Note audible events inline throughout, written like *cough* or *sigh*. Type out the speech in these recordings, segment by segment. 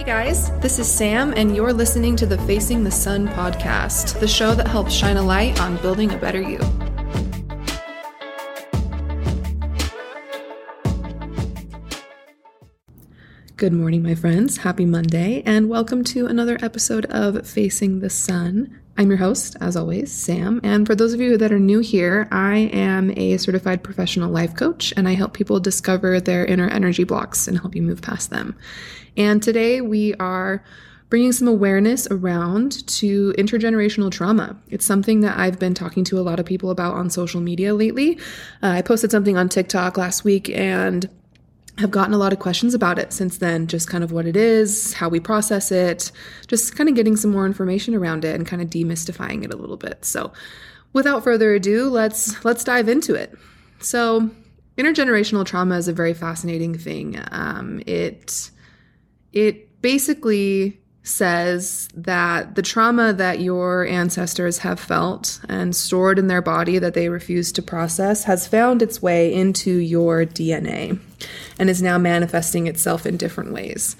Hey guys, this is Sam, and you're listening to the Facing the Sun podcast, the show that helps shine a light on building a better you. Good morning, my friends. Happy Monday, and welcome to another episode of Facing the Sun. I'm your host, as always, Sam. And for those of you that are new here, I am a certified professional life coach, and I help people discover their inner energy blocks and help you move past them. And today we are bringing some awareness around to intergenerational trauma. It's something that I've been talking to a lot of people about on social media lately. Uh, I posted something on TikTok last week and have gotten a lot of questions about it since then, just kind of what it is, how we process it, just kind of getting some more information around it and kind of demystifying it a little bit. So, without further ado, let's let's dive into it. So, intergenerational trauma is a very fascinating thing. Um, it it basically says that the trauma that your ancestors have felt and stored in their body that they refuse to process has found its way into your DNA and is now manifesting itself in different ways.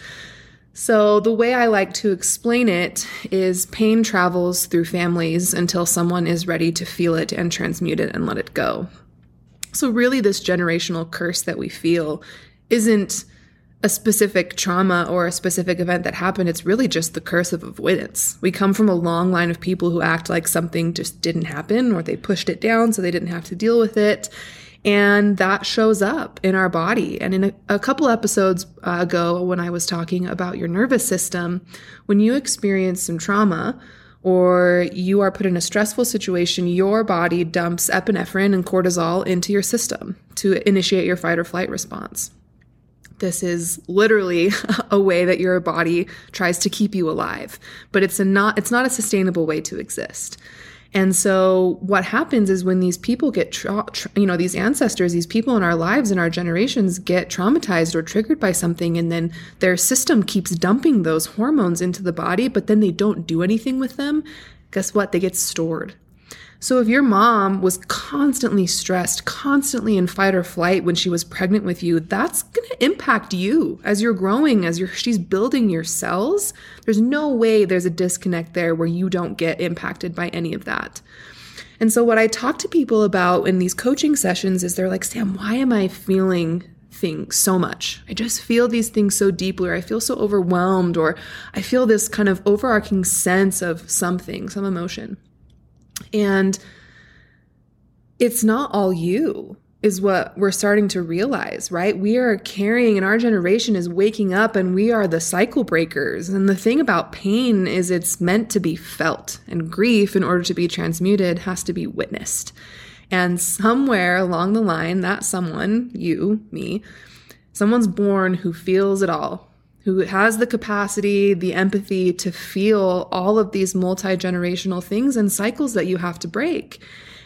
So, the way I like to explain it is pain travels through families until someone is ready to feel it and transmute it and let it go. So, really, this generational curse that we feel isn't a specific trauma or a specific event that happened. It's really just the curse of avoidance. We come from a long line of people who act like something just didn't happen or they pushed it down so they didn't have to deal with it. And that shows up in our body. And in a, a couple episodes uh, ago, when I was talking about your nervous system, when you experience some trauma, or you are put in a stressful situation, your body dumps epinephrine and cortisol into your system to initiate your fight or flight response. This is literally *laughs* a way that your body tries to keep you alive, but it's a not it's not a sustainable way to exist. And so what happens is when these people get tra- tra- you know these ancestors, these people in our lives in our generations get traumatized or triggered by something and then their system keeps dumping those hormones into the body, but then they don't do anything with them. Guess what? They get stored. So if your mom was constantly stressed, constantly in fight or flight when she was pregnant with you, that's going to impact you as you're growing, as you're she's building your cells. There's no way there's a disconnect there where you don't get impacted by any of that. And so what I talk to people about in these coaching sessions is they're like, "Sam, why am I feeling things so much. I just feel these things so deeply, or I feel so overwhelmed, or I feel this kind of overarching sense of something, some emotion. And it's not all you is what we're starting to realize, right? We are carrying, and our generation is waking up, and we are the cycle breakers. And the thing about pain is it's meant to be felt, and grief, in order to be transmuted, has to be witnessed. And somewhere along the line, that someone, you, me, someone's born who feels it all, who has the capacity, the empathy to feel all of these multi generational things and cycles that you have to break.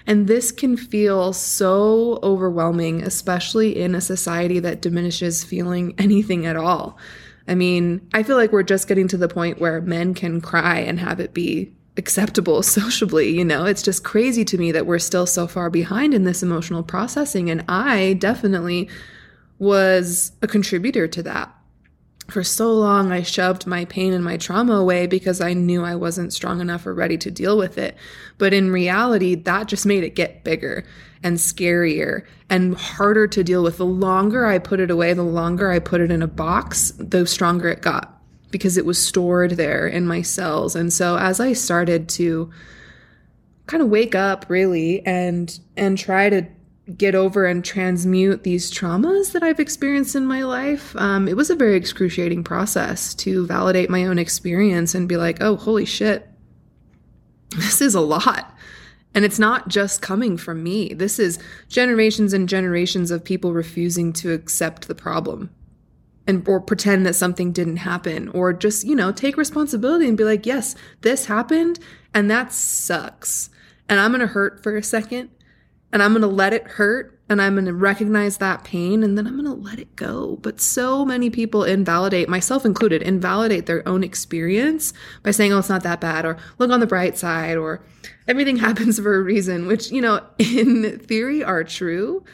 And this can feel so overwhelming, especially in a society that diminishes feeling anything at all. I mean, I feel like we're just getting to the point where men can cry and have it be acceptable *laughs* sociably. You know, it's just crazy to me that we're still so far behind in this emotional processing. And I definitely was a contributor to that for so long, I shoved my pain and my trauma away because I knew I wasn't strong enough or ready to deal with it. But in reality, that just made it get bigger and scarier and harder to deal with. The longer I put it away, the longer I put it in a box, the stronger it got because it was stored there in my cells. And so as I started to kind of wake up really and and try to get over and transmute these traumas that I've experienced in my life, um, it was a very excruciating process to validate my own experience and be like, oh, holy shit, this is a lot. And it's not just coming from me. This is generations and generations of people refusing to accept the problem and or pretend that something didn't happen or just, you know, take responsibility and be like, "Yes, this happened and that sucks." And I'm going to hurt for a second and I'm going to let it hurt and I'm going to recognize that pain and then I'm going to let it go. But so many people invalidate, myself included, invalidate their own experience by saying, oh, it's not that bad, or look on the bright side, or everything *laughs* happens for a reason, which, you know, *laughs* in theory are true.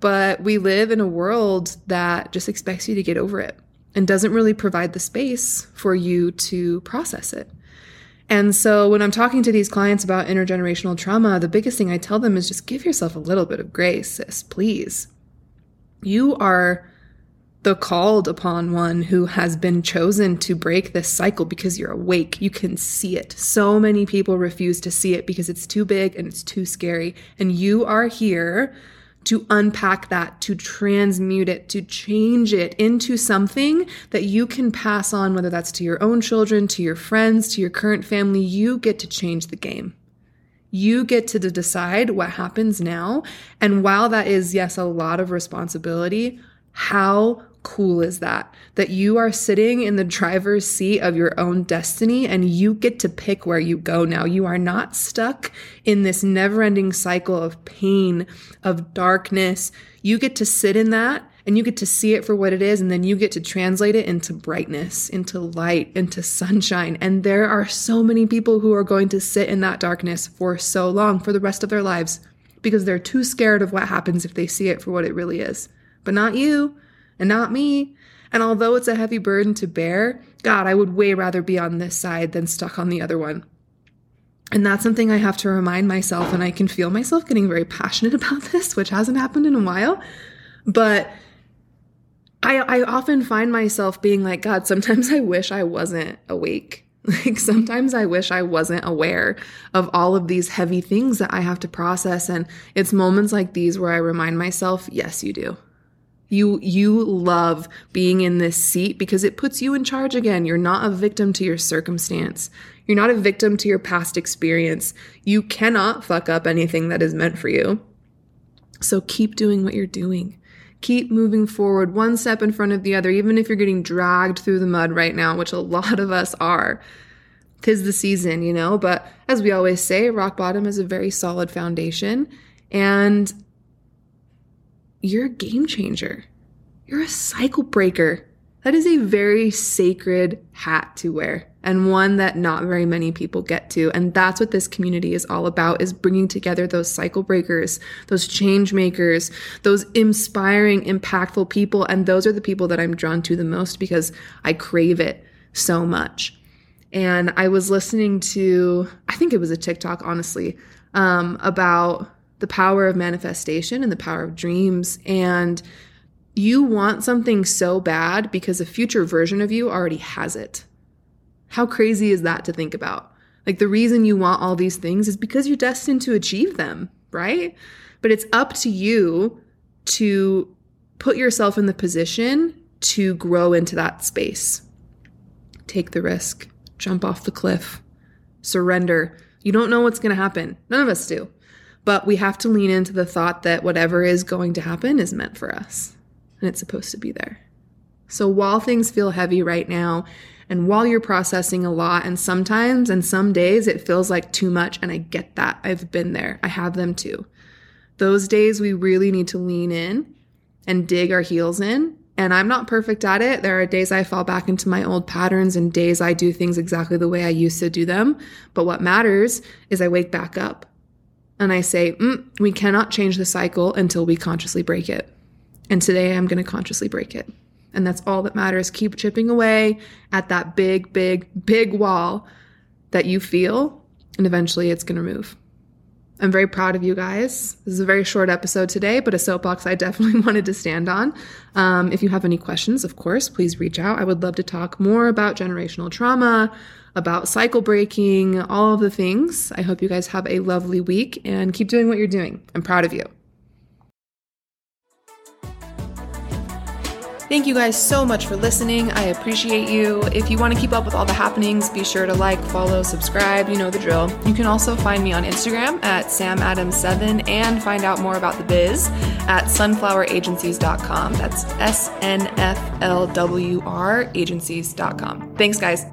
But we live in a world that just expects you to get over it. and doesn't really provide the space for you to process it. And so when I'm talking to these clients about intergenerational trauma, the biggest thing I tell them is just give yourself a little bit of grace, sis, please. You are the called upon one who has been chosen to break this cycle because you're awake. You can see it. So many people refuse to see it because it's too big and it's too scary. And you are here to unpack that, to transmute it, to change it into something that you can pass on, whether that's to your own children, to your friends, to your current family. You get to change the game. You get to decide what happens now. And while that is, yes, a lot of responsibility, how cool is that? That you are sitting in the driver's seat of your own destiny and you get to pick where you go now. You are not stuck in this never ending cycle of pain, of darkness. You get to sit in that and you get to see it for what it is. And then you get to translate it into brightness, into light, into sunshine. And there are so many people who are going to sit in that darkness for so long, for the rest of their lives, because they're too scared of what happens if they see it for what it really is. But not you and not me. And although it's a heavy burden to bear, God, I would way rather be on this side than stuck on the other one. And that's something I have to remind myself, and I can feel myself getting very passionate *laughs* about this, which hasn't happened in a while. But I, I often find myself being like, God, sometimes I wish I wasn't awake. *laughs* Like sometimes I wish I wasn't aware of all of these heavy things that I have to process. And it's moments like these where I remind myself, yes, you do. You you love being in this seat because it puts you in charge again. You're not a victim to your circumstance. You're not a victim to your past experience. You cannot fuck up anything that is meant for you. So keep doing what you're doing. Keep moving forward one step in front of the other, even if you're getting dragged through the mud right now, which a lot of us are. Tis the season, you know, but as we always say, rock bottom is a very solid foundation. And you're a game changer. You're a cycle breaker. That is a very sacred hat to wear and one that not very many people get to. And that's what this community is all about is bringing together those cycle breakers, those change makers, those inspiring, impactful people. And those are the people that I'm drawn to the most because I crave it so much. And I was listening to, I think it was a TikTok, honestly, um, about the power of manifestation and the power of dreams. And you want something so bad because a future version of you already has it. How crazy is that to think about? Like the reason you want all these things is because you're destined to achieve them, right? But it's up to you to put yourself in the position to grow into that space. Take the risk, jump off the cliff, surrender. You don't know what's going to happen. None of us do. But we have to lean into the thought that whatever is going to happen is meant for us and it's supposed to be there. So while things feel heavy right now, and while you're processing a lot, and sometimes and some days it feels like too much, and I get that. I've been there, I have them too. Those days we really need to lean in and dig our heels in. And I'm not perfect at it. There are days I fall back into my old patterns and days I do things exactly the way I used to do them. But what matters is I wake back up and I say, mm, we cannot change the cycle until we consciously break it. And today I'm going to consciously break it. And that's all that matters. Keep chipping away at that big, big, big wall that you feel, and eventually it's going to move. I'm very proud of you guys. This is a very short episode today, but a soapbox I definitely *laughs* wanted to stand on. Um, if you have any questions, of course, please reach out. I would love to talk more about generational trauma, about cycle breaking, all of the things. I hope you guys have a lovely week and keep doing what you're doing. I'm proud of you. Thank you guys so much for listening. I appreciate you. If you want to keep up with all the happenings, be sure to like, follow, subscribe. You know the drill. You can also find me on Instagram at samadams7 and find out more about the biz at sunfloweragencies.com. That's S N F L W R agencies.com. Thanks, guys.